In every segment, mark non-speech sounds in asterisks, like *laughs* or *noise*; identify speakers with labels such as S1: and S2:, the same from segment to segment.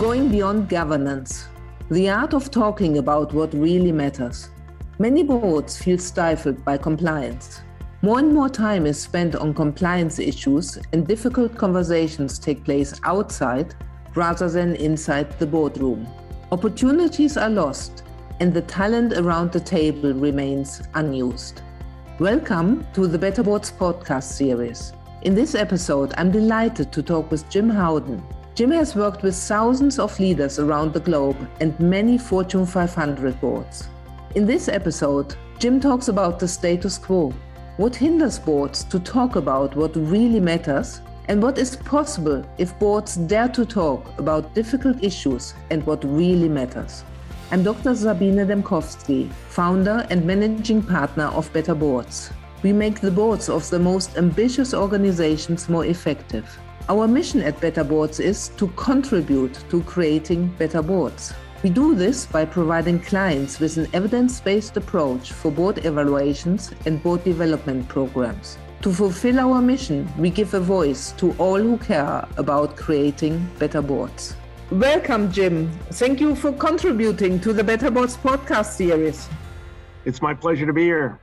S1: Going beyond governance, the art of talking about what really matters. Many boards feel stifled by compliance. More and more time is spent on compliance issues, and difficult conversations take place outside rather than inside the boardroom. Opportunities are lost, and the talent around the table remains unused. Welcome to the Better Boards podcast series. In this episode, I'm delighted to talk with Jim Haudan. Jim has worked with thousands of leaders around the globe and many Fortune 500 boards. In this episode, Jim talks about the status quo, what hinders boards to talk about what really matters, and what is possible if boards dare to talk about difficult issues and what really matters. I'm Dr. Sabine Dembkowski, founder and managing partner of Better Boards. We make the boards of the most ambitious organizations more effective. Our mission at Better Boards is to contribute to creating better boards. We do this by providing clients with an evidence based approach for board evaluations and board development programs. To fulfill our mission, we give a voice to all who care about creating better boards. Welcome, Jim. Thank you for contributing to the Better Boards podcast series.
S2: It's my pleasure to be here.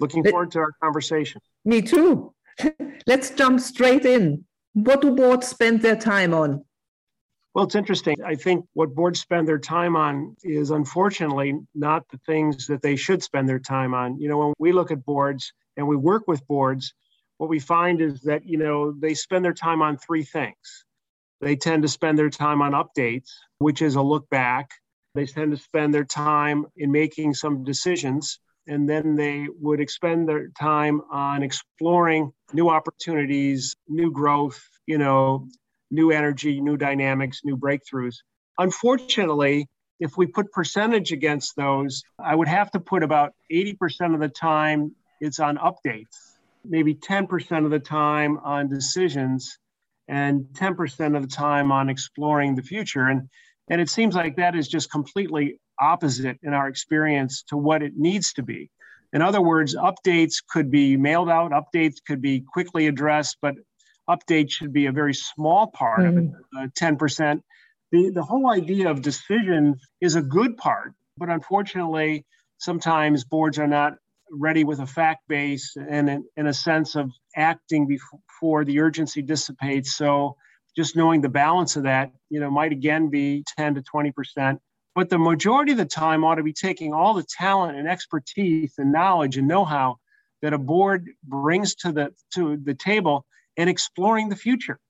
S2: Looking forward to our conversation.
S1: Me too. *laughs* Let's jump straight in. What do boards spend their time on?
S2: Well, it's interesting. I think what boards spend their time on is unfortunately not the things that they should spend their time on. You know, when we look at boards and we work with boards, what we find is that, you know, they spend their time on three things. They tend to spend their time on updates, which is a look back. They tend to spend their time in making some decisions and then they would expend their time on exploring new opportunities, new growth, you know, new energy, new dynamics, new breakthroughs. Unfortunately, if we put percentage against those, I would have to put about 80% of the time it's on updates, maybe 10% of the time on decisions, and 10% of the time on exploring the future. And and it seems like that is just completely opposite in our experience to what it needs to be. In other words, updates could be mailed out, updates could be quickly addressed, but updates should be a very small part mm. of it, mm-hmm. uh, 10%. The, the whole idea of decision is a good part, but unfortunately, sometimes boards are not ready with a fact base and in, in a sense of acting before the urgency dissipates. So just knowing the balance of that, you know, might again be 10 to 20 percent but the majority of the time ought to be taking all the talent and expertise and knowledge and know-how that a board brings to the to the table and exploring the future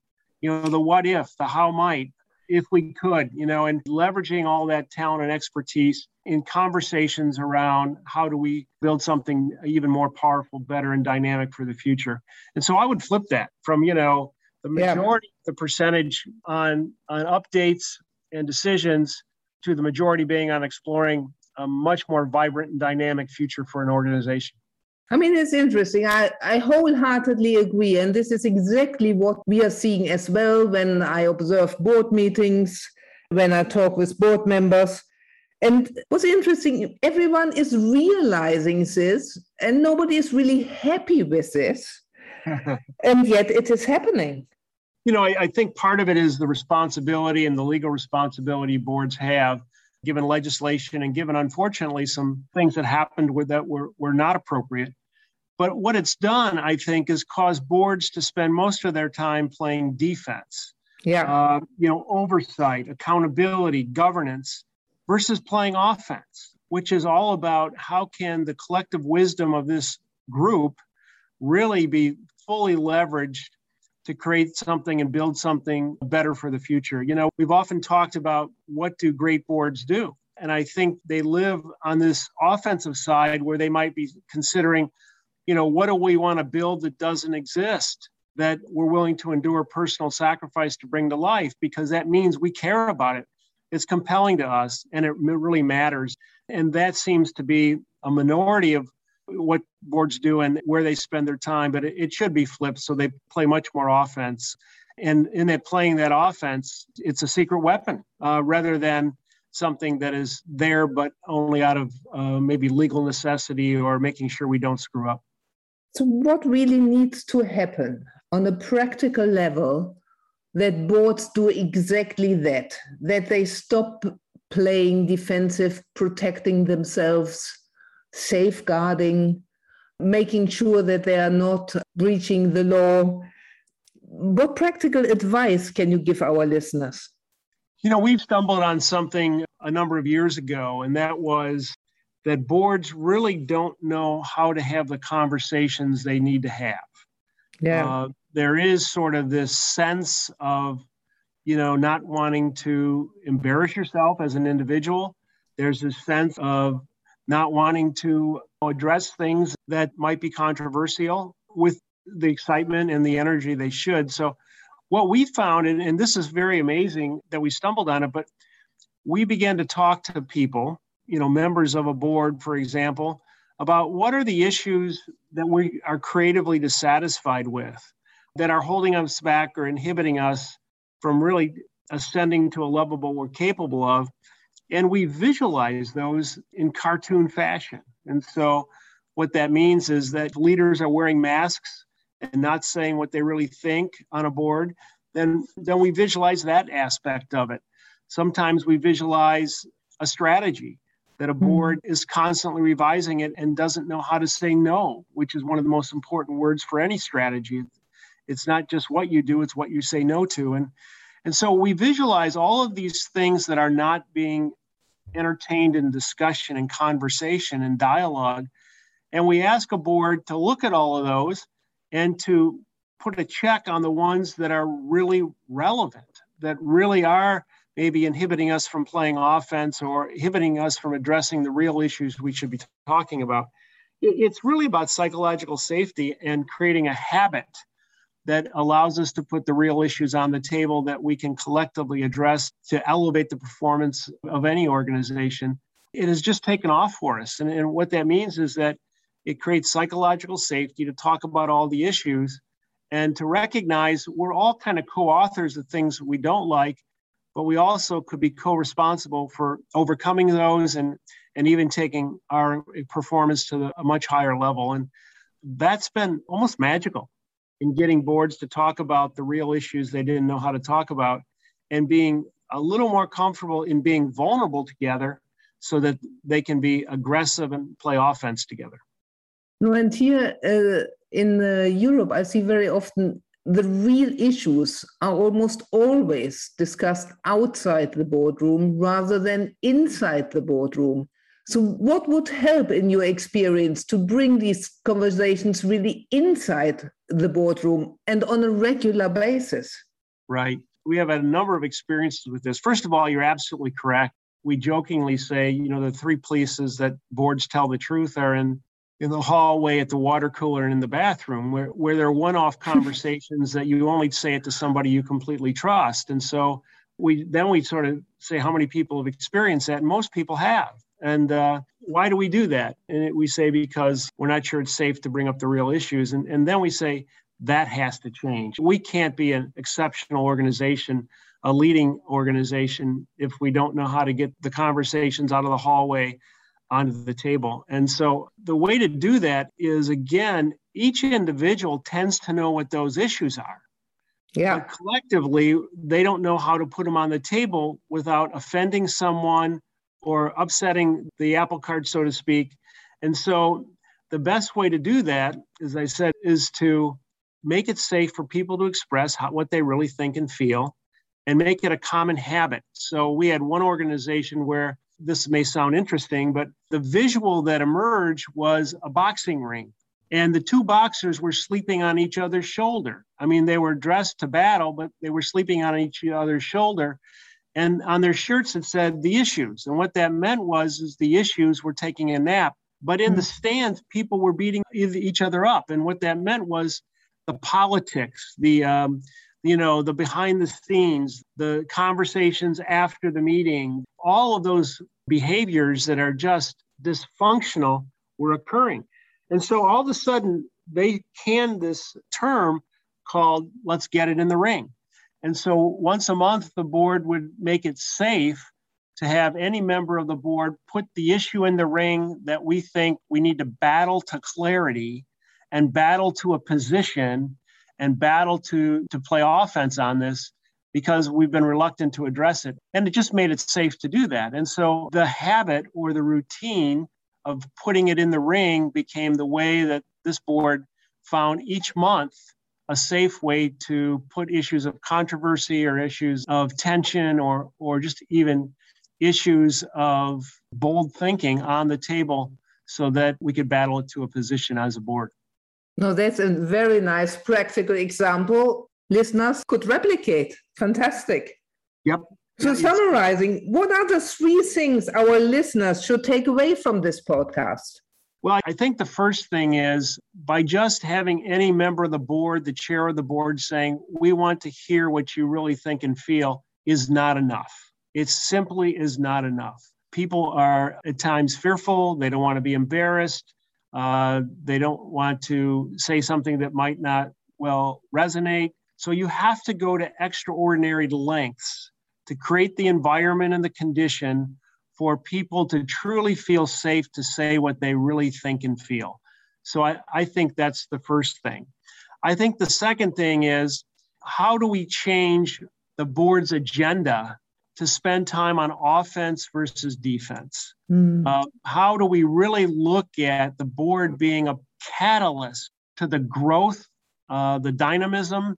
S2: you know the what if the how might if we could you know and leveraging all that talent and expertise in conversations around how do we build something even more powerful better and dynamic for the future and so i would flip that from you know the majority yeah. the percentage on on updates and decisions to the majority being on exploring a much more vibrant and dynamic future for an organization.
S1: I mean, it's interesting. I, I wholeheartedly agree. And this is exactly what we are seeing as well when I observe board meetings, when I talk with board members. And what's interesting, everyone is realizing this, and nobody is really happy with this. *laughs* and yet it is happening
S2: you know, I, I, think part of it is the responsibility and the legal responsibility boards have, given legislation and given, unfortunately, some things that happened with that were, were not appropriate. But what it's done, I think, is cause boards to spend most of their time playing defense.
S1: Yeah. Uh,
S2: you know, oversight, accountability, governance, versus playing offense, which is all about how can the collective wisdom of this group really be fully leveraged to create something and build something better for the future. You know, we've often talked about what do great boards do? And I think they live on this offensive side where they might be considering, you know, what do we want to build that doesn't exist? that we're willing to endure personal sacrifice to bring to life because that means we care about it. It's compelling to us and it really matters. And that seems to be a minority of what boards do and where they spend their time, but it, it should be flipped so they play much more offense. And in that playing that offense, it's a secret weapon uh, rather than something that is there, but only out of uh, maybe legal necessity or making sure we don't screw up.
S1: So, what really needs to happen on a practical level that boards do exactly that, that they stop playing defensive, protecting themselves, safeguarding, making sure that they are not breaching the law. What practical advice can you give our listeners?
S2: You know, we've stumbled on something a number of years ago, and that was that boards really don't know how to have the conversations they need to have.
S1: Yeah. Uh,
S2: there is sort of this sense of, you know, not wanting to embarrass yourself as an individual. There's this sense of not wanting to address things that might be controversial with the excitement and the energy they should. So, what we found, and, and this is very amazing that we stumbled on it, but we began to talk to people, you know, members of a board, for example, about what are the issues that we are creatively dissatisfied with that are holding us back or inhibiting us from really ascending to a level we're capable of. And we visualize those in cartoon fashion. And so, what that means is that leaders are wearing masks and not saying what they really think on a board, then, then we visualize that aspect of it. Sometimes we visualize a strategy that a hmm. board is constantly revising it and doesn't know how to say no, which is one of the most important words for any strategy. It's not just what you do, it's what you say no to. And, and so we visualize all of these things that are not being entertained in discussion and conversation and dialogue. And we ask a board to look at all of those and to put a check on the ones that are really relevant, that really are maybe inhibiting us from playing offense or inhibiting us from addressing the real issues we should be talking about. It's really about psychological safety and creating a habit that allows us to put the real issues on the table that we can collectively address to elevate the performance of any organization. It has just taken off for us. And, and what that means is that it creates psychological safety to talk about all the issues and to recognize we're all kind of co authors of things we don't like, but we also could be co responsible for overcoming those and, and even taking our performance to a much higher level. And that's been almost magical in getting boards to talk about the real issues they didn't know how to talk about and being a little more comfortable in being vulnerable together so that they can be aggressive and play offense together.
S1: No, and here uh, in uh, Europe, I see very often the real issues are almost always discussed outside the boardroom rather than inside the boardroom. So, what would help in your experience to bring these conversations really inside the boardroom and on a regular basis?
S2: Right. We have had a number of experiences with this. First of all, you're absolutely correct. We jokingly say, you know, the three places that boards tell the truth are in in the hallway, at the water cooler, and in the bathroom, where, where there are one off *laughs* conversations that you only say it to somebody you completely trust. And so we then we sort of say how many people have experienced that, and most people have. And uh, why do we do that? And it, we say because we're not sure it's safe to bring up the real issues. And, and then we say that has to change. We can't be an exceptional organization, a leading organization, if we don't know how to get the conversations out of the hallway onto the table. And so the way to do that is again, each individual tends to know what those issues are.
S1: Yeah.
S2: But collectively, they don't know how to put them on the table without offending someone or upsetting the apple cart, so to speak. And so the best way to do that, as I said, is to make it safe for people to express how, what they really think and feel and make it a common habit. So we had one organization where this may sound interesting, but the visual that emerged was a boxing ring. And the two boxers were sleeping on each other's shoulder. I mean, they were dressed to battle, but they were sleeping on each other's shoulder. And on their shirts, it said the issues. And what that meant was is the issues were taking a nap. But in the hmm. stands, people were beating each other up. And what that meant was the politics, the um, you know, the behind the scenes, the conversations after the meeting, all of those behaviors that are just dysfunctional were occurring. And so all of a sudden, they canned this term called let's get it in the ring. And so once a month, the board would make it safe to have any member of the board put the issue in the ring that we think we need to battle to clarity and battle to a position and battle to to play offense on this because we've been reluctant to address it. And it just made it safe to do that. And so the habit or the routine of putting it in the ring became the way that this board found each month a safe way to put issues of controversy or issues of tension or or just even issues of bold thinking on the table so that we could battle it to a position as a board.
S1: No, that's a very nice practical example listeners could replicate. Fantastic.
S2: Yep.
S1: So, summarizing, what are the three things our listeners should take away from this podcast?
S2: Well, I think the first thing is by just having any member of the board, the chair of the board saying, we want to hear what you really think and feel is not enough. It simply is not enough. People are at times fearful, they don't want to be embarrassed, uh, they don't want to say something that might not well resonate. So you have to go to extraordinary lengths to create the environment and the condition for people to truly feel safe to say what they really think and feel. So I, I think that's the first thing. I think the second thing is how do we change the board's agenda to spend time on offense versus defense? Mm. Uh, how do we really look at the board being a catalyst to the growth, uh, the dynamism,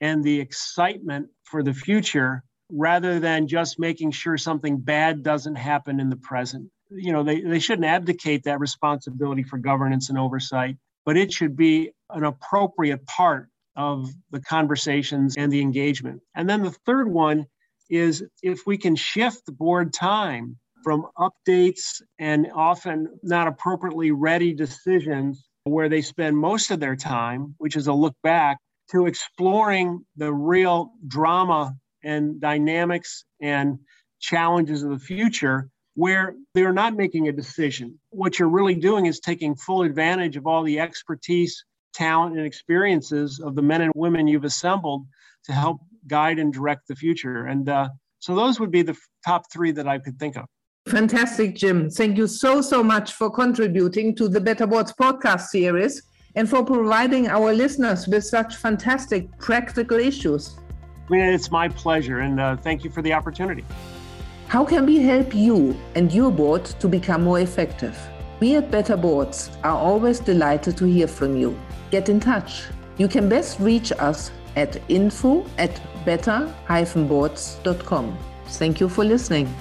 S2: and the excitement for the future rather than just making sure something bad doesn't happen in the present. You know, they, they shouldn't abdicate that responsibility for governance and oversight, but it should be an appropriate part of the conversations and the engagement. And then the third one is if we can shift the board time from updates and often not appropriately ready decisions where they spend most of their time, which is a look back, to exploring the real drama and dynamics and challenges of the future where they're not making a decision. What you're really doing is taking full advantage of all the expertise, talent, and experiences of the men and women you've assembled to help guide and direct the future. And uh, so those would be the top three that I could think of.
S1: Fantastic, Jim. Thank you so, so much for contributing to the Better Boards podcast series and for providing our listeners with such fantastic practical issues.
S2: It's my pleasure, and uh, thank you for the opportunity.
S1: How can we help you and your board to become more effective? We at Better Boards are always delighted to hear from you. Get in touch. You can best reach us at info at better-boards.com. Thank you for listening.